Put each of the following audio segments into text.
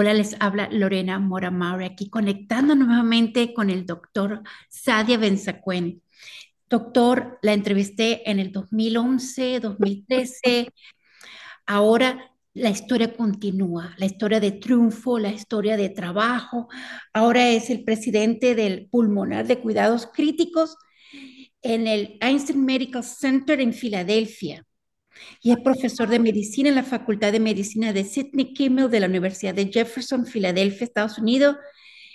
Hola, les habla Lorena Mora aquí conectando nuevamente con el doctor Sadia Benzacuen. Doctor, la entrevisté en el 2011, 2013. Ahora la historia continúa, la historia de triunfo, la historia de trabajo. Ahora es el presidente del pulmonar de cuidados críticos en el Einstein Medical Center en Filadelfia y es profesor de medicina en la Facultad de Medicina de Sidney Kimmel de la Universidad de Jefferson, Filadelfia, Estados Unidos.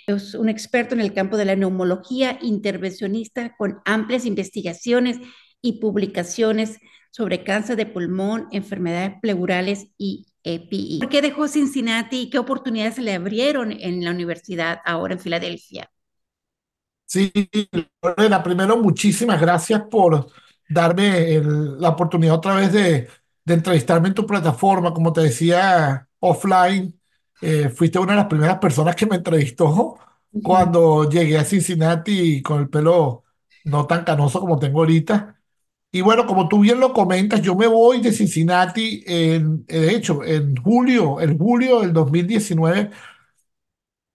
Es un experto en el campo de la neumología, intervencionista con amplias investigaciones y publicaciones sobre cáncer de pulmón, enfermedades pleurales y EPI. ¿Por qué dejó Cincinnati y qué oportunidades se le abrieron en la universidad ahora en Filadelfia? Sí, Lorena, primero muchísimas gracias por darme la oportunidad otra vez de, de, entrevistarme en tu plataforma. Como te decía, offline, eh, fuiste una de las primeras personas que me entrevistó cuando llegué a Cincinnati con el pelo no tan canoso como tengo ahorita. Y bueno, como tú bien lo comentas, yo me voy de Cincinnati, en, de hecho, en julio, en julio del 2019,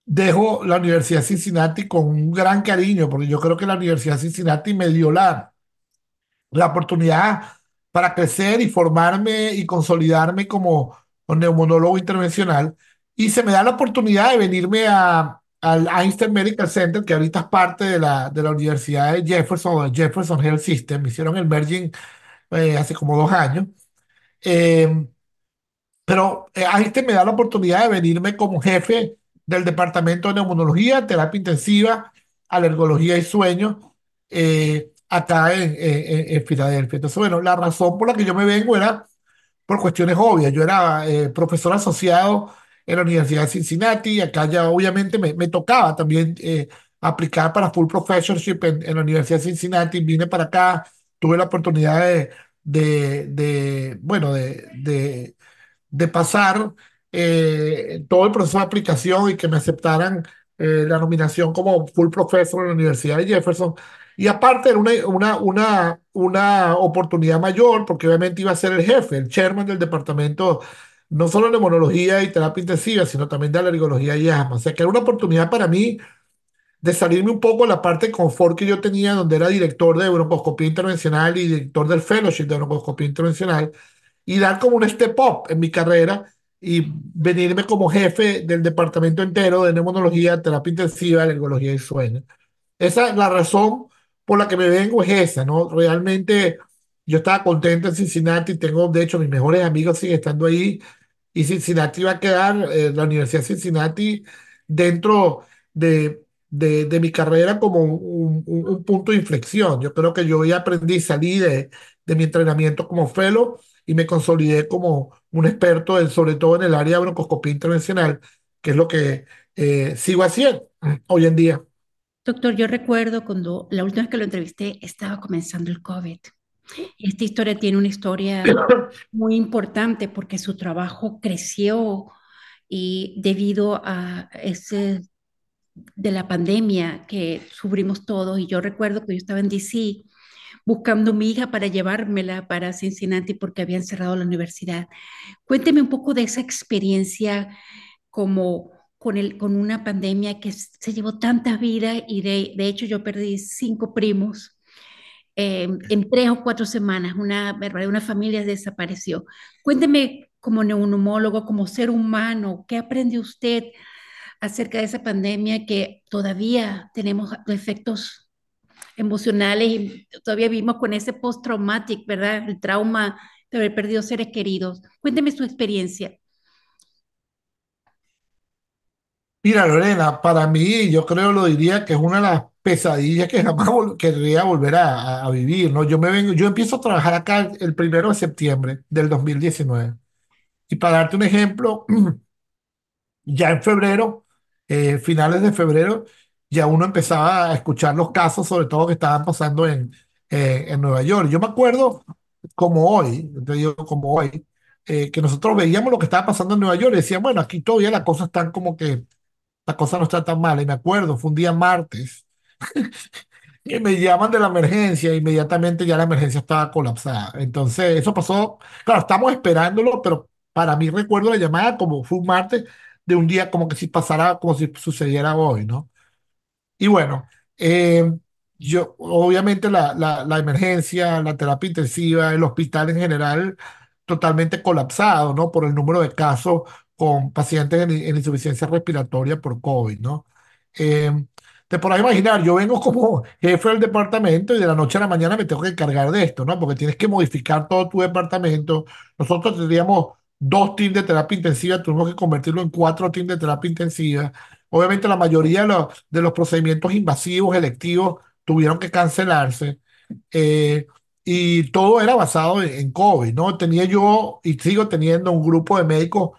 dejo la Universidad de Cincinnati con un gran cariño, porque yo creo que la Universidad de Cincinnati me dio la, la oportunidad para crecer y formarme y consolidarme como neumonólogo intervencional. Y se me da la oportunidad de venirme a, al Einstein Medical Center, que ahorita es parte de la, de la Universidad de Jefferson, Jefferson Health System. Me hicieron el merging eh, hace como dos años. Eh, pero Einstein me da la oportunidad de venirme como jefe del Departamento de Neumonología, Terapia Intensiva, Alergología y Sueño. Eh, acá en, en, Filadelfia. Entonces, bueno, la razón por la que yo me vengo era por cuestiones obvias. Yo era eh, profesor asociado en la Universidad de Cincinnati, acá ya obviamente me, me tocaba también eh, aplicar para full professorship en, en, la Universidad de Cincinnati, vine para acá, tuve la oportunidad de, de, de bueno, de, de, de pasar eh, todo el proceso de aplicación y que me aceptaran la nominación como full professor en la Universidad de Jefferson. Y aparte era una, una, una, una oportunidad mayor, porque obviamente iba a ser el jefe, el chairman del departamento, no solo de neumonología y terapia intensiva, sino también de alergología y asma. O sea que era una oportunidad para mí de salirme un poco de la parte de confort que yo tenía, donde era director de broncoscopía intervencional y director del fellowship de broncoscopía intervencional, y dar como un step up en mi carrera y venirme como jefe del departamento entero de neumonología, terapia intensiva, alergología y sueño. Esa es la razón por la que me vengo es esa, ¿no? Realmente yo estaba contento en Cincinnati, tengo, de hecho, mis mejores amigos siguen estando ahí, y Cincinnati va a quedar, eh, la Universidad de Cincinnati, dentro de, de, de mi carrera como un, un, un, punto de inflexión. Yo creo que yo ya aprendí, salí de, de mi entrenamiento como fellow y me consolidé como un experto, en, sobre todo en el área de broncoscopía intervencional, que es lo que eh, sigo haciendo hoy en día. Doctor, yo recuerdo cuando la última vez que lo entrevisté estaba comenzando el COVID. Esta historia tiene una historia muy importante porque su trabajo creció y debido a ese de la pandemia que sufrimos todos y yo recuerdo que yo estaba en DC buscando a mi hija para llevármela para Cincinnati porque habían cerrado la universidad. Cuénteme un poco de esa experiencia como con, el, con una pandemia que se llevó tanta vida y de, de hecho yo perdí cinco primos eh, en tres o cuatro semanas, una, una familia desapareció. Cuénteme como neumólogo, como ser humano, ¿qué aprendió usted acerca de esa pandemia que todavía tenemos efectos emocionales y todavía vivimos con ese post-traumatic, ¿verdad? El trauma de haber perdido seres queridos. Cuénteme su experiencia. Mira, Lorena, para mí, yo creo, lo diría que es una de las pesadillas que jamás querría volver a, a, vivir, ¿no? Yo me vengo, yo empiezo a trabajar acá el primero de septiembre del 2019. Y para darte un ejemplo, ya en febrero, eh, finales de febrero, ya uno empezaba a escuchar los casos, sobre todo que estaban pasando en, eh, en Nueva York. Yo me acuerdo, como hoy, te digo, como hoy, eh, que nosotros veíamos lo que estaba pasando en Nueva York y decíamos, bueno, aquí todavía las cosas están como que la cosa no está tan mal. Y me acuerdo, fue un día martes, que me llaman de la emergencia, inmediatamente ya la emergencia estaba colapsada. Entonces, eso pasó, claro, estamos esperándolo, pero para mí recuerdo la llamada como fue un martes, de un día como que si pasara, como si sucediera hoy, ¿no? Y bueno, eh, yo, obviamente la, la, la emergencia, la terapia intensiva, el hospital en general, totalmente colapsado, ¿no? Por el número de casos con pacientes en, en insuficiencia respiratoria por COVID, ¿no? Eh, te podrás imaginar, yo vengo como jefe del departamento y de la noche a la mañana me tengo que encargar de esto, ¿no? Porque tienes que modificar todo tu departamento. Nosotros teníamos dos teams de terapia intensiva, tuvimos que convertirlo en cuatro teams de terapia intensiva. Obviamente la mayoría de los, de procedimientos invasivos, electivos, tuvieron que cancelarse. Eh, y todo era basado en COVID, ¿no? Tenía yo y sigo teniendo un grupo de médicos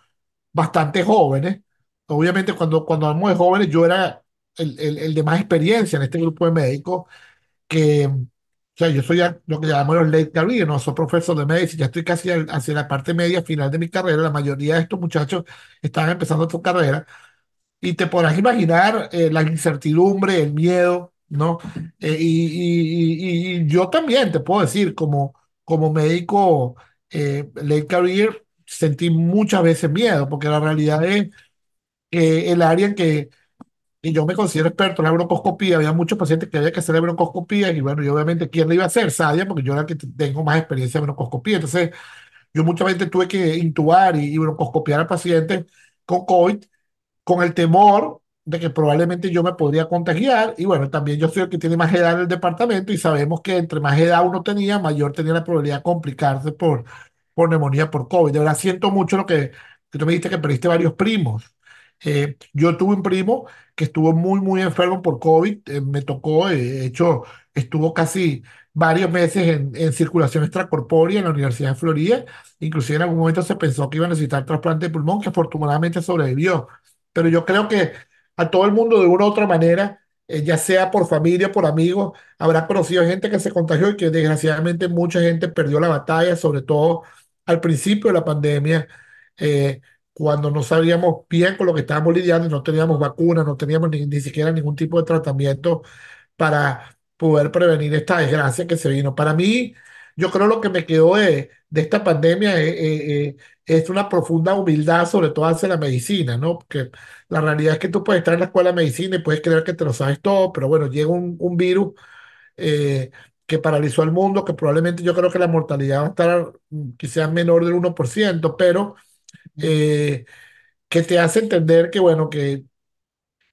bastante jóvenes. Obviamente cuando, cuando hablamos de jóvenes, yo era el, el, el de más experiencia en este grupo de médicos, que, o sea, yo soy ya lo que llamamos los late career, no soy profesor de medicina, ya estoy casi al- hacia la parte media final de mi carrera. La mayoría de estos muchachos están empezando su carrera y te podrás imaginar eh, la incertidumbre, el miedo, ¿no? Eh, y, y- y- y yo también te puedo decir, como, como médico eh, late career, sentí muchas veces miedo, porque la realidad es que el área en que y yo me considero experto en la broncoscopía, había muchos pacientes que había que hacer broncoscopía, y bueno, y obviamente, ¿quién le iba a hacer? Sadia, porque yo era el que tengo más experiencia en broncoscopía. Entonces, yo muchas veces tuve que intubar y, y broncoscopiar al paciente con COVID con el temor de que probablemente yo me podría contagiar. Y bueno, también yo soy el que tiene más edad en el departamento y sabemos que entre más edad uno tenía, mayor tenía la probabilidad de complicarse por, por neumonía por COVID. De verdad, siento mucho lo que, que tú me dijiste que perdiste varios primos. Eh, yo tuve un primo que estuvo muy, muy enfermo por COVID. eh, me tocó, eh, de hecho, estuvo casi varios meses en, en circulación extracorpórea en la Universidad de Florida. Inclusive en algún momento se pensó que iba a necesitar trasplante de pulmón, que afortunadamente sobrevivió pero yo creo que a todo el mundo de una u otra manera, eh, ya sea por familia, por amigos, habrá conocido gente que se contagió y que desgraciadamente mucha gente perdió la batalla, sobre todo al principio de la pandemia, eh, cuando no sabíamos bien con lo que estábamos lidiando, no teníamos vacunas, no teníamos ni, ni siquiera ningún tipo de tratamiento para poder prevenir esta desgracia que se vino. Para mí, yo creo lo que me quedó de, de esta pandemia eh, eh, es una profunda humildad, sobre todo hacia la medicina, ¿no? Porque la realidad es que tú puedes estar en la escuela de medicina y puedes creer que te lo sabes todo, pero bueno, llega un, un virus que paralizó al mundo, que probablemente yo creo que la mortalidad va a estar mm, quizás menor del uno por ciento pero eh, que te hace entender que, bueno, que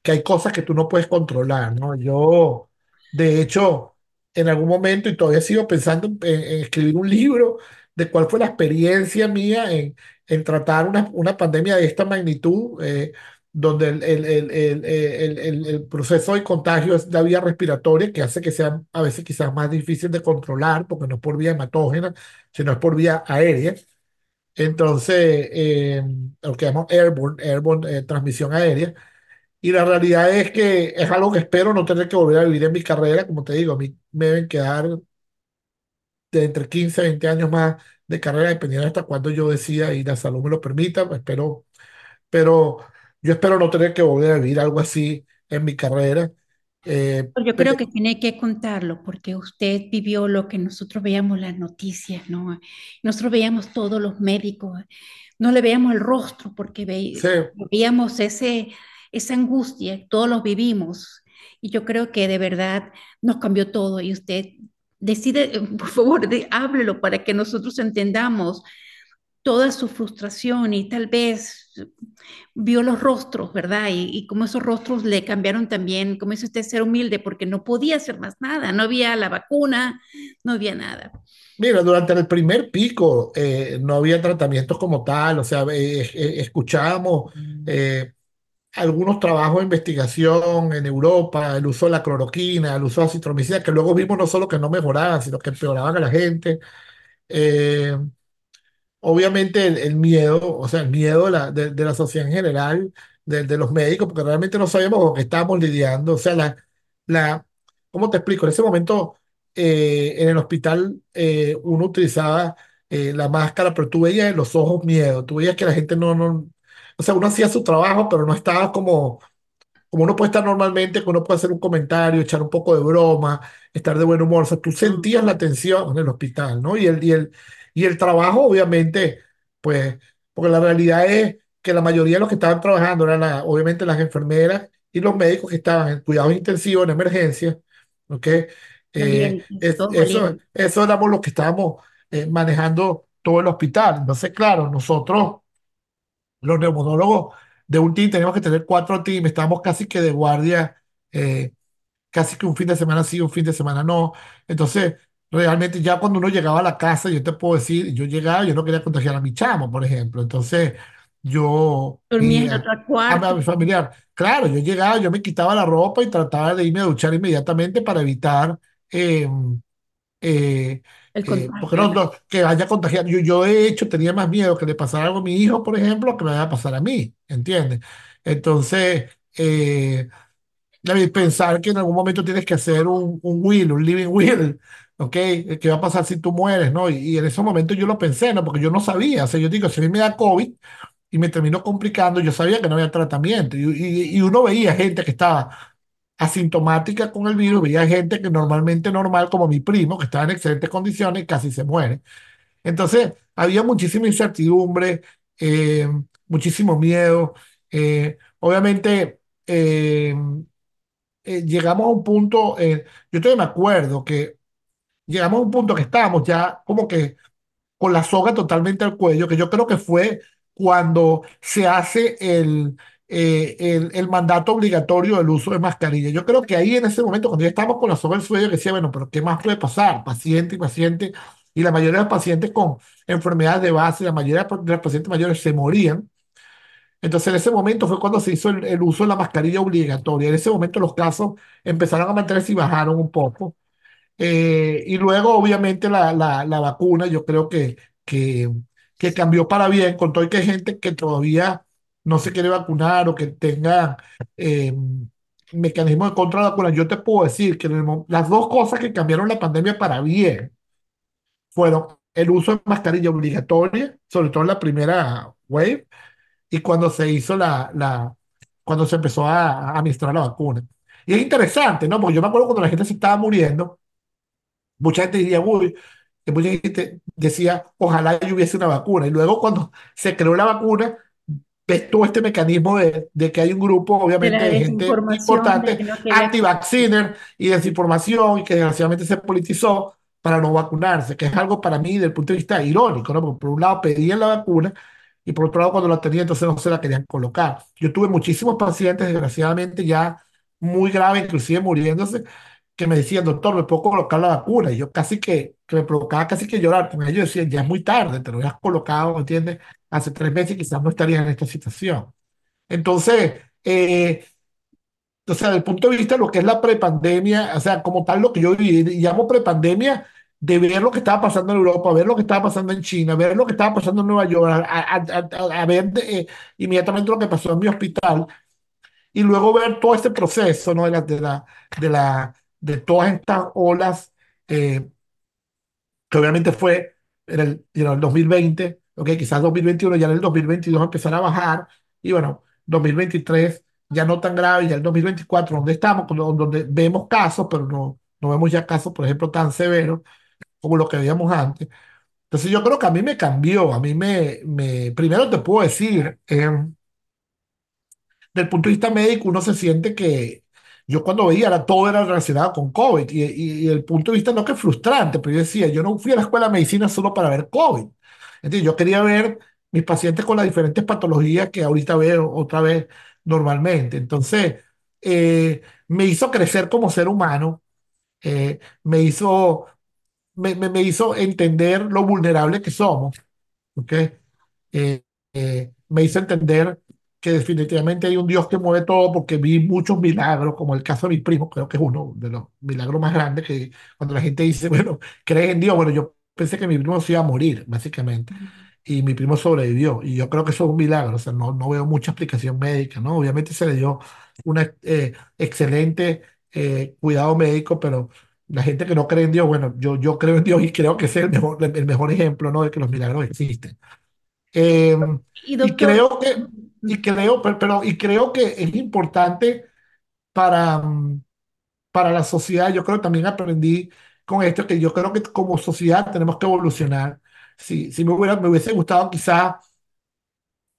que hay cosas que tú no puedes controlar, ¿no? Yo, de hecho, en algún momento, y todavía sigo pensando en, en escribir un libro de cuál fue la experiencia mía en, en tratar una, una pandemia de esta magnitud, eh, donde el, el, el, el, proceso de contagio es la vía respiratoria, que hace que sea a veces quizás más difícil de controlar, porque no es por vía hematógena, sino es por vía aérea. Entonces, eh, lo que llamamos airborne, airborne, eh, transmisión aérea. Y la realidad es que es algo que espero no tener que volver a vivir en mi carrera. Como te digo, a mí me deben quedar de entre 15 a 20 años más de carrera, dependiendo hasta cuándo yo decida y la salud me lo permita. pues, Espero, pero yo espero no tener que volver a vivir algo así en mi carrera. Eh, Yo creo que tiene que contarlo porque usted vivió lo que nosotros veíamos las noticias, ¿no? Nosotros veíamos todos los médicos, no le veíamos el rostro porque sí, ve- veíamos ese, esa angustia, todos los vivimos. Y yo creo que de verdad nos cambió todo y usted decide, por favor, de- háblelo para que nosotros entendamos toda su frustración y tal vez vio los rostros, ¿verdad? Y, y como esos rostros le cambiaron también, como dice usted, ser humilde, porque no podía hacer más nada, no había la vacuna, no había nada. mira, durante el primer pico eh, no había tratamientos como tal. O sea, eh, eh, escuchábamos. eh, algunos trabajos de investigación en Europa, el uso de la cloroquina, el uso de acitromicina, que luego vimos no solo que no mejoraban, sino que empeoraban a la gente. Eh, obviamente el, el miedo, o sea, el miedo de la, de, de la sociedad en general, de, de los médicos, porque realmente no sabíamos con qué estábamos lidiando. O sea, la, la, ¿cómo te explico? En ese momento, eh, en el hospital, eh, uno utilizaba eh, la máscara, pero tú veías en los ojos miedo, tú veías que la gente no, no, o sea, uno hacía su trabajo, pero no estaba como como uno puede estar normalmente, que uno puede hacer un comentario, echar un poco de broma, estar de buen humor, o sea, tú sentías la tensión en el hospital, ¿no? Y el, y el, y el trabajo, obviamente, pues, porque la realidad es que la mayoría de los que estaban trabajando eran la- obviamente las enfermeras y los médicos que estaban en cuidados intensivos, en emergencia, ¿ok? Eh, eso, eso éramos los que estábamos eh, manejando todo el hospital. Entonces, claro, nosotros, los neumonólogos de un team, teníamos que tener cuatro teams, estábamos casi que de guardia. eh, casi que un fin de semana sí, un fin de semana no. Entonces, realmente ya cuando uno llegaba a la casa, yo te puedo decir, yo llegaba, yo no quería contagiar a mi chamo, por ejemplo. Entonces, yo Dormías y en a, otro a- a cuarto, mi familiar, claro, yo llegaba, yo me quitaba la ropa y trataba de irme a duchar inmediatamente para evitar eh, eh, el eh, porque contagio. ¿no? no, que vaya a contagiar. Yo, yo de hecho tenía más miedo que le pasara algo a mi hijo, por ejemplo, que me vaya a pasar a mí, ¿entiendes? Entonces, eh, David, pensar que en algún momento tienes que hacer un, un will, un living will, ¿ok? ¿Qué va a pasar si tú mueres, no? Y, y en ese momento yo lo pensé, ¿no? Porque yo no sabía, o sea, yo digo, si a mí me da COVID y me terminó complicando, yo sabía que no había tratamiento. Y, y- y uno veía gente que estaba asintomática con el virus, veía gente que normalmente normal, como mi primo, que estaba en excelentes condiciones y casi se muere. Entonces, había muchísima incertidumbre, eh, muchísimo miedo. eh, obviamente, eh, eh, llegamos a un punto, eh, yo todavía me acuerdo que llegamos a un punto que estábamos ya como que con la soga totalmente al cuello, que yo creo que fue cuando se hace el, eh, el, el mandato obligatorio del uso de mascarilla. Yo creo que ahí en ese momento, cuando ya estábamos con la soga al cuello, decía, bueno, pero ¿qué más puede pasar? Paciente y paciente, y la mayoría de los pacientes con enfermedades de base, la mayoría de los pacientes mayores se morían. Entonces, en ese momento fue cuando se hizo el, el uso de la mascarilla obligatoria. En ese momento los casos empezaron a mantenerse y bajaron un poco. Eh, y luego, obviamente, la, la, la vacuna, yo creo que, que, que cambió para bien, con todo y que hay gente que todavía no se quiere vacunar o que tenga eh, mecanismos de contra la vacuna. Yo te puedo decir que el las dos cosas que cambiaron la pandemia para bien fueron el uso de mascarilla obligatoria, sobre todo en la primera wave, y cuando se hizo la, la, cuando se empezó a administrar la vacuna. Y es interesante, ¿no? Porque yo me acuerdo cuando la gente se estaba muriendo, mucha gente diría, uy, que mucha gente decía, ojalá yo hubiese una vacuna. Y luego cuando se creó la vacuna, ves todo este mecanismo de, de que hay un grupo, obviamente, de gente de importante, que no anti-vacciner y desinformación, y que desgraciadamente se politizó para no vacunarse, que es algo para mí, desde el punto de vista irónico, ¿no? Porque por un lado pedían la vacuna y por otro lado, cuando la tenían, entonces no se la querían colocar. Yo tuve muchísimos pacientes, desgraciadamente, ya muy graves, inclusive muriéndose, que me decían, doctor, ¿me puedo colocar la vacuna? Y yo casi que, que me provocaba casi que llorar, porque ellos decían, ya es muy tarde, te lo habías colocado, ¿me entiendes? Hace tres meses quizás no estarías en esta situación. Entonces, eh, o sea, desde el punto de vista de lo que es la prepandemia, o sea, como tal lo que yo viví, llamo prepandemia, de ver lo que estaba pasando en Europa, ver lo que estaba pasando en China, ver lo que estaba pasando en Nueva York, a, a- a- ver de- eh, inmediatamente lo que pasó en mi hospital, y luego ver todo este proceso, ¿no? De la, de la, de todas estas olas. eh, que obviamente fue en el, you know, el 2020, ok, quizás 2021, ya en el 2022 empezar a bajar, y bueno, 2023 ya no tan grave, ya el 2024, donde estamos, donde vemos casos, pero no, no vemos ya casos, por ejemplo, tan severos como los que veíamos antes. Entonces yo creo que a mí me cambió, a mí me, me primero te puedo decir, eh, del punto de vista médico, uno se siente que yo cuando veía era, todo era relacionado con COVID y, y, y el punto de vista no que frustrante, pero yo decía, yo no fui a la escuela de medicina solo para ver COVID. Entonces, yo quería ver mis pacientes con las diferentes patologías que ahorita veo otra vez normalmente. Entonces, eh, me hizo crecer como ser humano, eh, me hizo, me, me, me hizo entender lo vulnerable que somos, ¿ok? eh, eh, me hizo entender que definitivamente hay un Dios que mueve todo porque vi muchos milagros, como el caso de mi primo, creo que es uno de los milagros más grandes que cuando la gente dice, bueno, ¿crees en Dios? Bueno, yo pensé que mi primo se iba a morir, básicamente, y mi primo sobrevivió, y yo creo que eso es un milagro, o sea, no, no veo mucha explicación médica, ¿no? Obviamente se le dio un excelente eh, cuidado médico, pero... La gente que no cree en Dios, bueno, yo, yo creo en Dios y creo que ese es el mejor, el mejor ejemplo, ¿no? De que los milagros existen. Eh, Y creo que, y creo, pero, y creo que es importante para, mm, para la sociedad. Yo creo que también aprendí con esto que yo creo que como sociedad tenemos que evolucionar. Si, si me hubiera, me hubiese gustado quizás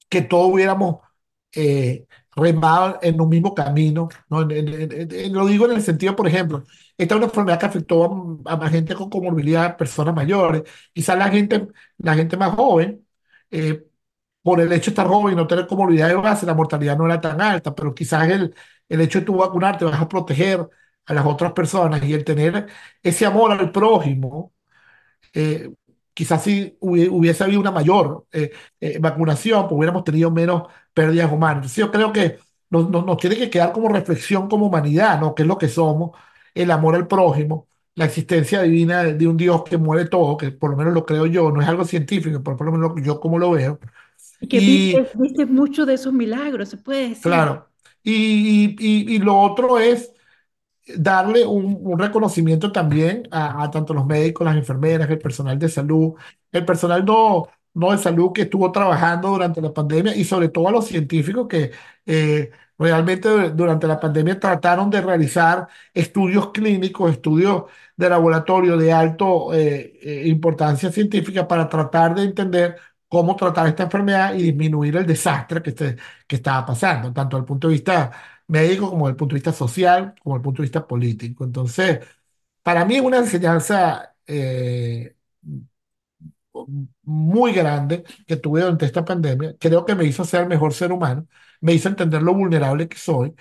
que todos hubiéramos eh, remado en un mismo camino. ¿no? Lo digo en el sentido, por ejemplo, esta es una enfermedad que afectó a, a más gente con comorbilidad, personas mayores, quizás la gente, la gente más joven. eh, por el hecho de estar joven y no tener comorbilidad de base, la mortalidad no era tan alta, pero quizás el, el hecho de tú vacunarte vas a proteger a las otras personas y el tener ese amor al prójimo, eh, quizás si hubi- hubiese habido una mayor eh, eh, vacunación, pues hubiéramos tenido menos pérdidas humanas. Entonces, yo creo que nos, nos, nos tiene que quedar como reflexión como humanidad, ¿no? ¿Qué es lo que somos? El amor al prójimo, la existencia divina de, de un Dios que mueve todo, que por lo menos lo creo yo, no es algo científico, pero por lo menos yo como lo veo. Que Y viste, viste mucho de esos milagros, se puede decir. claro, y, y, lo otro es darle un, un reconocimiento también a, a tanto los médicos, las enfermeras, el personal de salud, el personal no, no de salud que estuvo trabajando durante la pandemia y sobre todo a los científicos que eh, realmente du- durante la pandemia trataron de realizar estudios clínicos, estudios de laboratorio de alto eh, eh, importancia científica para tratar de entender cómo tratar esta enfermedad y disminuir el desastre que, este- que estaba pasando, tanto desde el punto de vista médico como desde el punto de vista social, como desde el punto de vista político. Entonces, para mí es una enseñanza eh, muy grande que tuve durante esta pandemia. Creo que me hizo ser mejor ser humano, me hizo entender lo vulnerable que soy.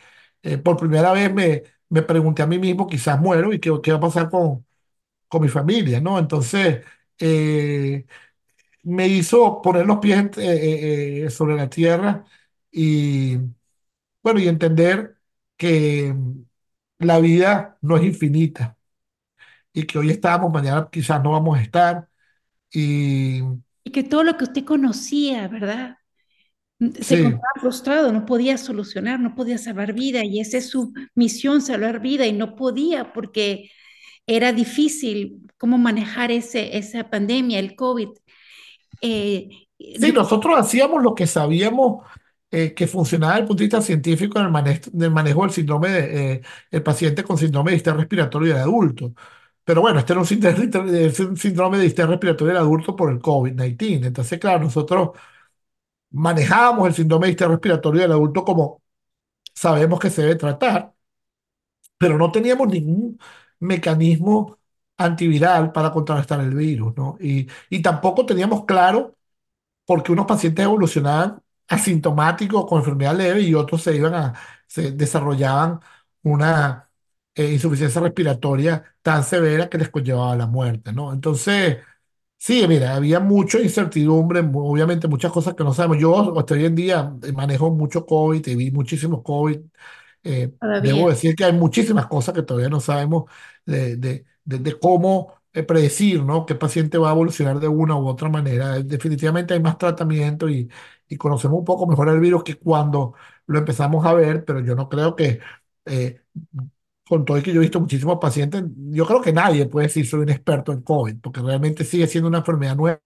Eh, por primera vez me, me pregunté a mí mismo, quizás muero y qué, qué va a pasar con, con mi familia, ¿no? Entonces, eh, me hizo poner los pies eh, eh, eh, sobre la tierra y bueno, y entender que la vida no es infinita y que hoy estamos, mañana quizás no vamos a estar. Y Y que todo lo que usted conocía, ¿verdad? Se sí, encontraba frustrado, no podía solucionar, no podía salvar vida. Y esa es su misión, salvar vida. Y no podía porque era difícil cómo manejar ese, esa pandemia, el COVID. Eh, sí, nosotros hacíamos lo que sabíamos eh, que funcionaba desde el punto de vista científico en el manejo, del manejo del síndrome de, eh, el paciente con síndrome de distrés respiratorio del adulto. Pero bueno, este era un síndrome, es un síndrome de distrés respiratorio del adulto por el COVID-19. Entonces, claro, nosotros manejábamos el síndrome de distrés respiratorio del adulto como sabemos que se debe tratar pero no teníamos ningún mecanismo antiviral para contrarrestar el virus, ¿no? Y, y tampoco teníamos claro por qué unos pacientes evolucionaban asintomáticos con enfermedad leve y otros se iban a, se desarrollaban una eh, insuficiencia respiratoria tan severa que les conllevaba la muerte, ¿no? Entonces, Sí, mira, había mucha incertidumbre, obviamente muchas cosas que no sabemos. Yo hasta hoy en día eh, manejo mucho COVID y vi muchísimos COVID. Eh, debo decir que hay muchísimas cosas que todavía no sabemos de, de- de- de cómo eh, predecir, ¿no? Qué paciente va a evolucionar de una u otra manera. Eh, Definitivamente hay más tratamiento y, y conocemos un poco mejor el virus que cuando lo empezamos a ver, pero yo no creo que eh, con todo y que yo he visto muchísimos pacientes, yo creo que nadie puede decir soy un experto en COVID, porque realmente sigue siendo una enfermedad nueva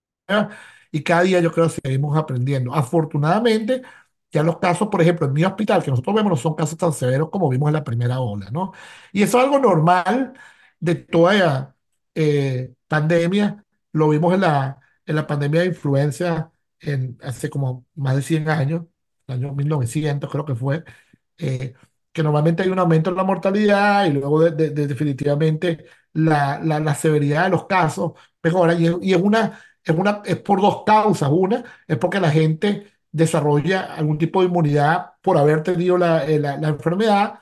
y cada día yo creo que seguimos aprendiendo. Afortunadamente, ya los casos, por ejemplo, en mi hospital, que nosotros vemos, no son casos tan severos como vimos en la primera ola, ¿no? Y eso es algo normal de toda eh, pandemia. Lo vimos en la, en la pandemia de influenza en, hace como más de 100 años, el año 1900 creo que fue eh, que normalmente hay un aumento en la mortalidad y luego de, de- de- definitivamente la, la, la severidad de los casos mejora y es, y es una, es una, es por dos causas. Una es porque la gente desarrolla algún tipo de inmunidad por haber tenido la, eh, la, la enfermedad,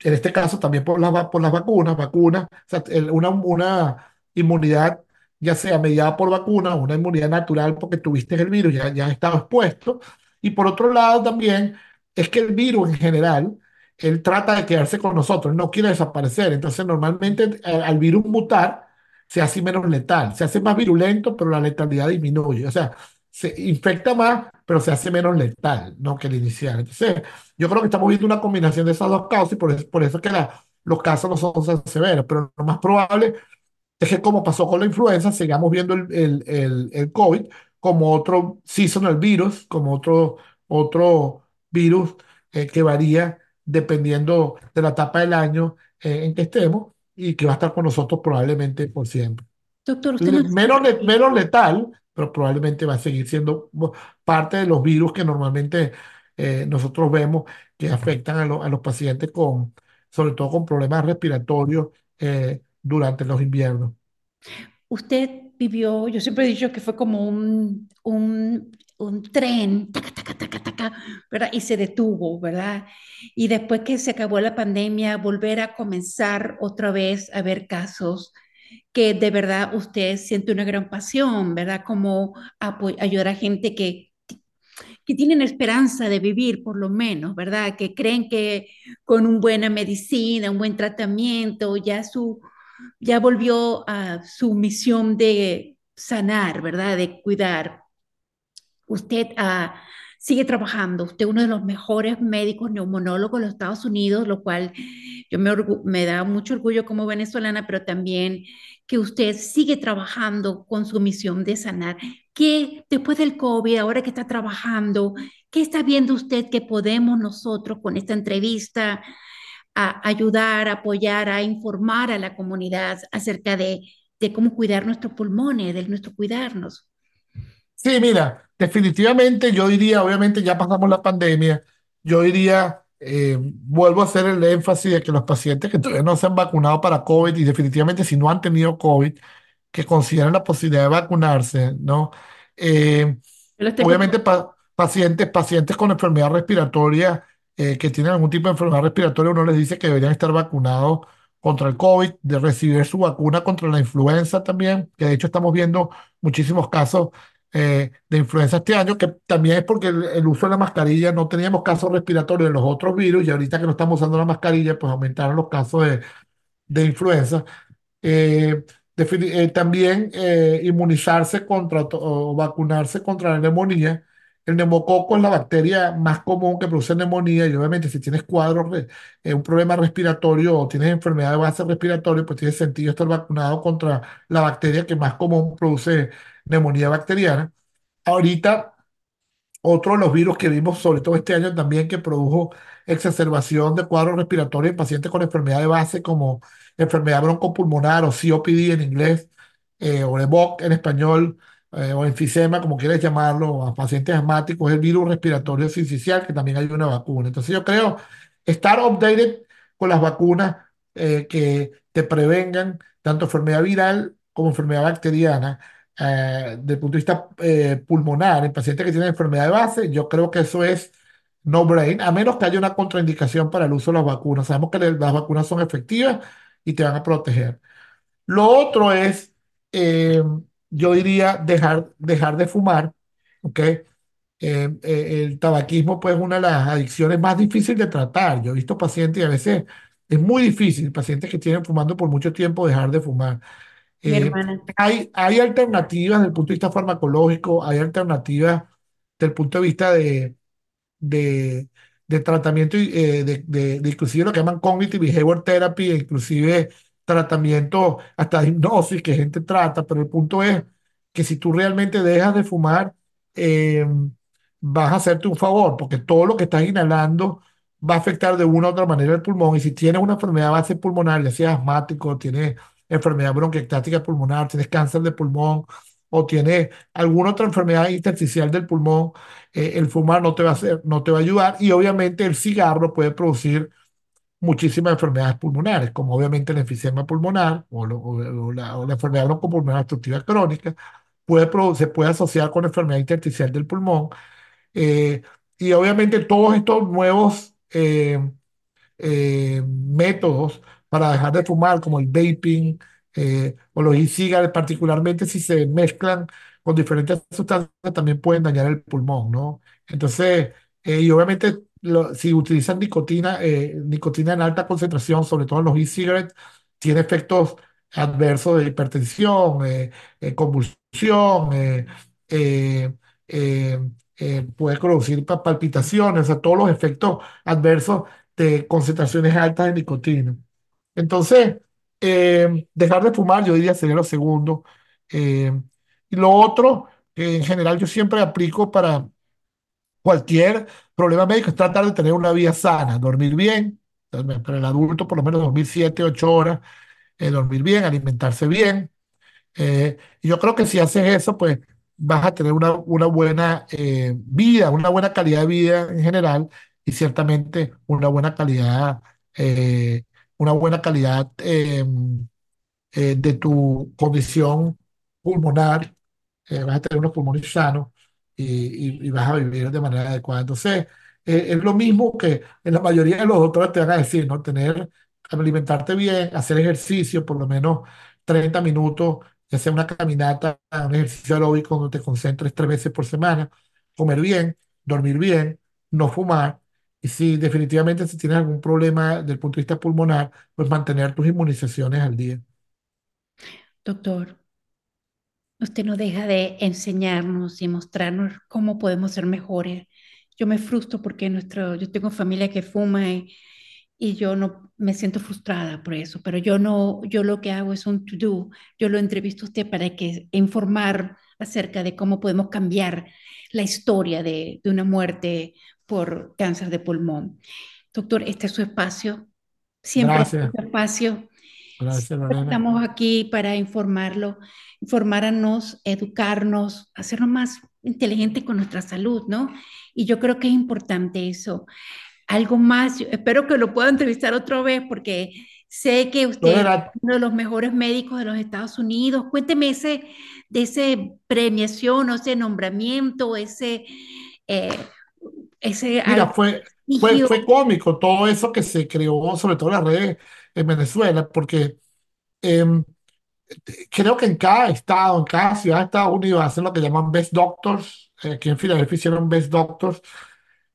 en este caso también por va- por las vacunas, vacunas, o sea, una, una inmunidad ya sea mediada por vacunas, una inmunidad natural porque tuviste el virus, ya, ya has estado expuesto, y por otro lado también es que el virus en general, él trata de quedarse con nosotros, no quiere desaparecer. Entonces, normalmente al, al virus mutar, se hace menos letal, se hace más virulento, pero la letalidad disminuye. O sea, se infecta más, pero se hace menos letal, ¿no? Que el inicial. Entonces, yo creo que estamos viendo una combinación de esas dos causas y por eso, por eso es que la- los casos no son tan severos, pero lo más probable es que como pasó con la influenza, sigamos viendo el, el, el, el COVID como otro seasonal virus, como otro, otro virus eh, que varía dependiendo de la etapa del año eh, en que estemos y que va a estar con nosotros probablemente por siempre. doctor, usted menos, le- menos letal, pero probablemente va a seguir siendo parte de los virus que normalmente eh, nosotros vemos que afectan a, lo- a los pacientes con, sobre todo con problemas respiratorios eh, durante los inviernos. Usted vivió, yo siempre he dicho que fue como un, un, un tren, taca, taca, taca, taca, ¿verdad? Y se detuvo, ¿verdad? Y después que se acabó la pandemia, volver a comenzar otra vez a ver casos que de verdad usted siente una gran pasión, ¿verdad? Como ayudar a gente que, que tienen esperanza de vivir, por lo menos, ¿verdad? Que creen que con una buena medicina, un buen tratamiento, ya su ya volvió a su misión de sanar, ¿verdad? De cuidar. Usted ah, sigue trabajando, usted es uno de los mejores médicos neumonólogos de los Estados Unidos, lo cual yo me, da mucho orgullo como venezolana, pero también que usted sigue trabajando con su misión de sanar. Que después del COVID, ahora que está trabajando, ¿qué está viendo usted que podemos nosotros con esta entrevista a ayudar, apoyar, a informar a la comunidad acerca de, de cómo cuidar nuestros pulmones, de nuestro cuidarnos. Sí, mira, definitivamente yo diría, obviamente ya pasamos la pandemia, yo diría, eh, vuelvo a hacer el énfasis de que los pacientes que todavía no se han vacunado para COVID y definitivamente si no han tenido COVID, que consideren la posibilidad de vacunarse, ¿no? Eh, Yo obviamente pa- pacientes, pacientes con enfermedad respiratoria, eh, que tienen algún tipo de enfermedad respiratoria, uno les dice que deberían estar vacunados contra el COVID, de recibir su vacuna contra la influenza también, que de hecho estamos viendo muchísimos casos eh, de influenza este año, que también es porque el, el uso de la mascarilla, no teníamos casos respiratorios de los otros virus y ahorita que no estamos usando la mascarilla, pues aumentaron los casos de, de influenza. Eh, eh, también eh, inmunizarse contra o vacunarse contra la neumonía. El neumococo es la bacteria más común que produce neumonía y obviamente si tienes cuadros, eh, un problema respiratorio o tienes enfermedad de base respiratoria, pues tiene sentido estar vacunado contra la bacteria que más común produce neumonía bacteriana. Ahorita otro de los virus que vimos, sobre todo este año también, que produjo exacerbación de cuadros respiratorios en pacientes con enfermedad de base como enfermedad broncopulmonar o COPD en inglés, eh, o EBOC en español, eh, o enfisema, como quieras llamarlo, a pacientes asmáticos, es el virus respiratorio sincicial, que también hay una vacuna. Entonces yo creo estar updated con las vacunas eh, que te prevengan tanto enfermedad viral como enfermedad bacteriana eh, desde el punto de vista eh, pulmonar, en pacientes que tienen enfermedad de base, yo creo que eso es no-brain, a menos que haya una contraindicación para el uso de las vacunas. Sabemos que las vacunas son efectivas y te van a proteger. Lo otro es, eh, yo diría, dejar, dejar de fumar, ¿ok? El tabaquismo, pues, es una de las adicciones más difíciles de tratar. Yo he visto pacientes y a veces es muy difícil, pacientes que tienen fumando por mucho tiempo, dejar de fumar. Eh, hay, hay alternativas desde el punto de vista farmacológico, hay alternativas desde el punto de vista de, de, de tratamiento, eh, de, de- de inclusive lo que llaman cognitive behavior therapy, inclusive tratamiento hasta de hipnosis que gente trata, pero el punto es que si tú realmente dejas de fumar, eh, vas a hacerte un favor, porque todo lo que estás inhalando va a afectar de una u otra manera el pulmón, y si tienes una enfermedad base pulmonar, ya sea asmático, tienes enfermedad bronquiectática pulmonar, tienes cáncer de pulmón, o tienes alguna otra enfermedad intersticial del pulmón, eh, el fumar no te va a hacer, no te va a ayudar y obviamente el cigarro puede producir muchísimas enfermedades pulmonares, como obviamente el enfisema pulmonar o, la, o la enfermedad broncopulmonar obstructiva crónica, puede se puede asociar con enfermedad intersticial del pulmón. eh, y obviamente todos estos nuevos eh, métodos para dejar de fumar, como el vaping eh, o los e-cigarettes, particularmente si se mezclan con diferentes sustancias, también pueden dañar el pulmón, ¿no? Entonces, eh, y obviamente si utilizan nicotina, eh, nicotina en alta concentración, sobre todo en los e-cigarettes, tiene efectos adversos de hipertensión, eh, convulsión, puede producir pa- palpitaciones, o sea, todos los efectos adversos de concentraciones altas de nicotina. Entonces, eh, dejar de fumar, yo diría, sería lo segundo. Eh, y lo otro, que en general yo siempre aplico para cualquier problema médico, es tratar de tener una vida sana, dormir bien, para el adulto por lo menos dormir 7 8 horas, eh, dormir bien, alimentarse bien. Eh, y yo creo que si haces eso, pues vas a tener una, una buena eh, vida, una buena calidad de vida en general y ciertamente una buena calidad, eh, una buena calidad eh, eh, de tu condición pulmonar, eh, vas a tener unos pulmones sanos y, y- vas a vivir de manera adecuada. Entonces, es lo mismo que en la mayoría de los doctores te van a decir, ¿no? Tener, alimentarte bien, hacer ejercicio por lo menos 30 minutos, sea una caminata, un ejercicio aeróbico donde te concentres tres veces por semana, comer bien, dormir bien, no fumar. Y si definitivamente si tienes algún problema desde el punto de vista pulmonar, pues mantener tus inmunizaciones al día. Doctor, usted no deja de enseñarnos y mostrarnos cómo podemos ser mejores. Yo me frustro porque nuestro, yo tengo familia que fuma y, y yo no me siento frustrada por eso, pero yo no, yo lo que hago es un to-do. Yo lo entrevisto a usted para que informar acerca de cómo podemos cambiar la historia de, de una muerte por cáncer de pulmón. Doctor, este es su espacio, siempre es Gracias, su espacio. gracias Lorena. estamos aquí para informarlo, informarnos, educarnos, hacernos más inteligentes con nuestra salud, ¿no? Y yo creo que es importante eso. Algo más, yo espero que lo pueda entrevistar otra vez porque sé que usted es uno de los mejores médicos de los Estados Unidos. Cuénteme ese, de ese premiación o ese nombramiento, ese, eh, ese mira, fue, fue, fue cómico todo eso que se creó, sobre todo en las redes en Venezuela, porque em, creo que en cada estado, en cada ciudad de Estados Unidos hacen lo que llaman Best Doctors. Eh, Aquí en Filadelfia hicieron Best Doctors.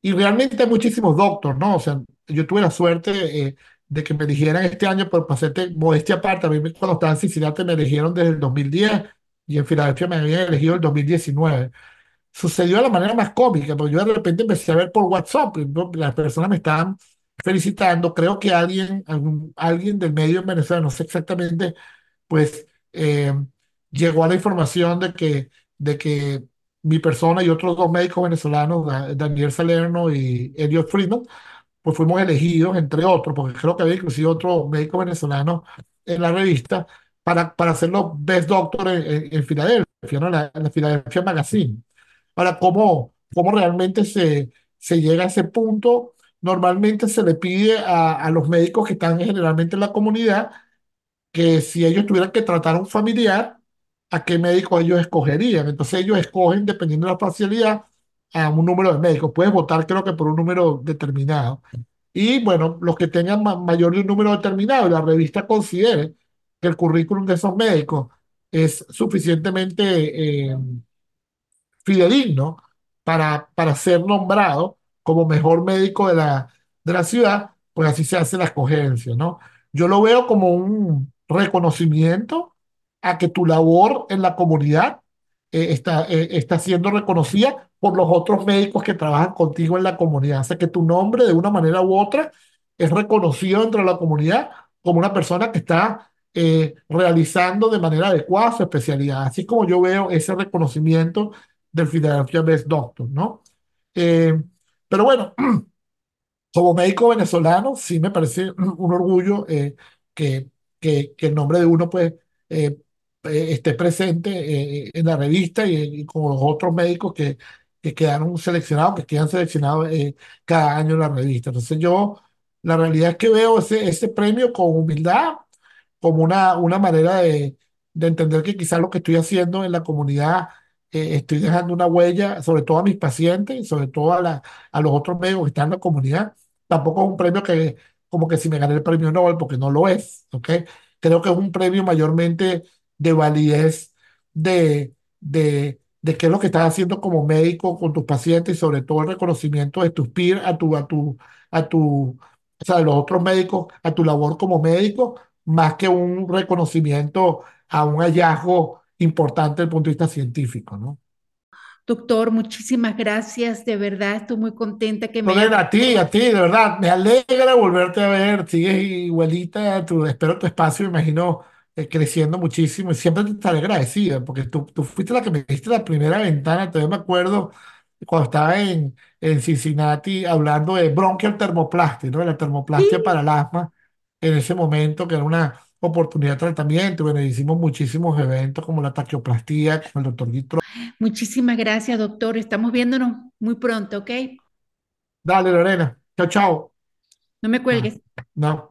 Y realmente hay muchísimos doctors, ¿no? O sea, yo tuve la suerte eh, de que me eligieran este año, pero para hacerte modestia aparte, a mí cuando estaba en Cincinnati me eligieron desde el 2010 y en Filadelfia me habían elegido el 2019. Sucedió de la manera más cómica, porque yo de repente empecé a ver por WhatsApp, las personas me estaban felicitando, creo que alguien, alguien del medio en Venezuela, no sé exactamente, pues eh, llegó a la información de que, de que mi persona y otros dos médicos venezolanos, Da- Daniel Salerno y Elliot Friedman, pues fuimos elegidos, entre otros, porque creo que había inclusive otro médico venezolano en la revista, para, para ser los Best Doctor en, en, en Filadelfia, en la Philadelphia Magazine. Ahora, ¿cómo, cómo realmente se, se llega a ese punto? Normalmente se le pide a, a los médicos que están generalmente en la comunidad que si ellos tuvieran que tratar a un familiar, ¿a qué médico ellos escogerían? Entonces ellos escogen, dependiendo de la especialidad, a un número de médicos. Puedes votar, creo que por un número determinado. Y bueno, los que tengan ma- mayor de un número determinado, la revista considere que el currículum de esos médicos es suficientemente eh, fidedigno para, para ser nombrado como mejor médico de la, de la ciudad, pues así se hace la escogencia, ¿no? Yo lo veo como un reconocimiento a que tu labor en la comunidad eh, está, eh, está siendo reconocida por los otros médicos que trabajan contigo en la comunidad. O sea, que tu nombre de una manera u otra es reconocido dentro de la comunidad como una persona que está eh, realizando de manera adecuada su especialidad. Así como yo veo ese reconocimiento del Philadelphia Best Doctor, ¿no? Eh, pero bueno, como médico venezolano, sí me parece un orgullo eh, que, que, que el nombre de uno pues eh, eh, esté presente eh, en la revista y, y con los otros médicos que, que quedaron seleccionados, que quedan seleccionados eh, cada año en la revista. Entonces yo, la realidad es que veo ese, ese premio con humildad, como una, una manera de, de entender que quizás lo que estoy haciendo en la comunidad, eh, estoy dejando una huella, sobre todo a mis pacientes sobre todo a, la, a los otros médicos que están en la comunidad. Tampoco es un premio que, como que si me gané el premio Nobel, porque no lo es, ¿ok? Creo que es un premio mayormente de validez de, de, de qué es lo que estás haciendo como médico con tus pacientes y sobre todo el reconocimiento de tus peers, a tu, a tu, a tu, o sea, de los otros médicos, a tu labor como médico más que un reconocimiento a un hallazgo importante desde el punto de vista científico, ¿no? Doctor, muchísimas gracias. De verdad, estoy muy contenta que me a ti, a ti, de verdad, me alegra volverte a ver, sigues igualita, tu, espero tu espacio, me imagino, eh, creciendo muchísimo y siempre te estaré agradecida, porque tú, tú fuiste la que me diste la primera ventana, todavía me acuerdo cuando estaba en, en Cincinnati hablando de bronquial termoplastia, ¿no? La termoplastia Sí, para el asma, en ese momento, que era una, oportunidad de tratamiento. Bueno, hicimos muchísimos eventos como la taquioplastía con el doctor Guitro. Muchísimas gracias, doctor. Estamos viéndonos muy pronto, ¿ok? Dale, Lorena. Chao, chao. No me cuelgues. no.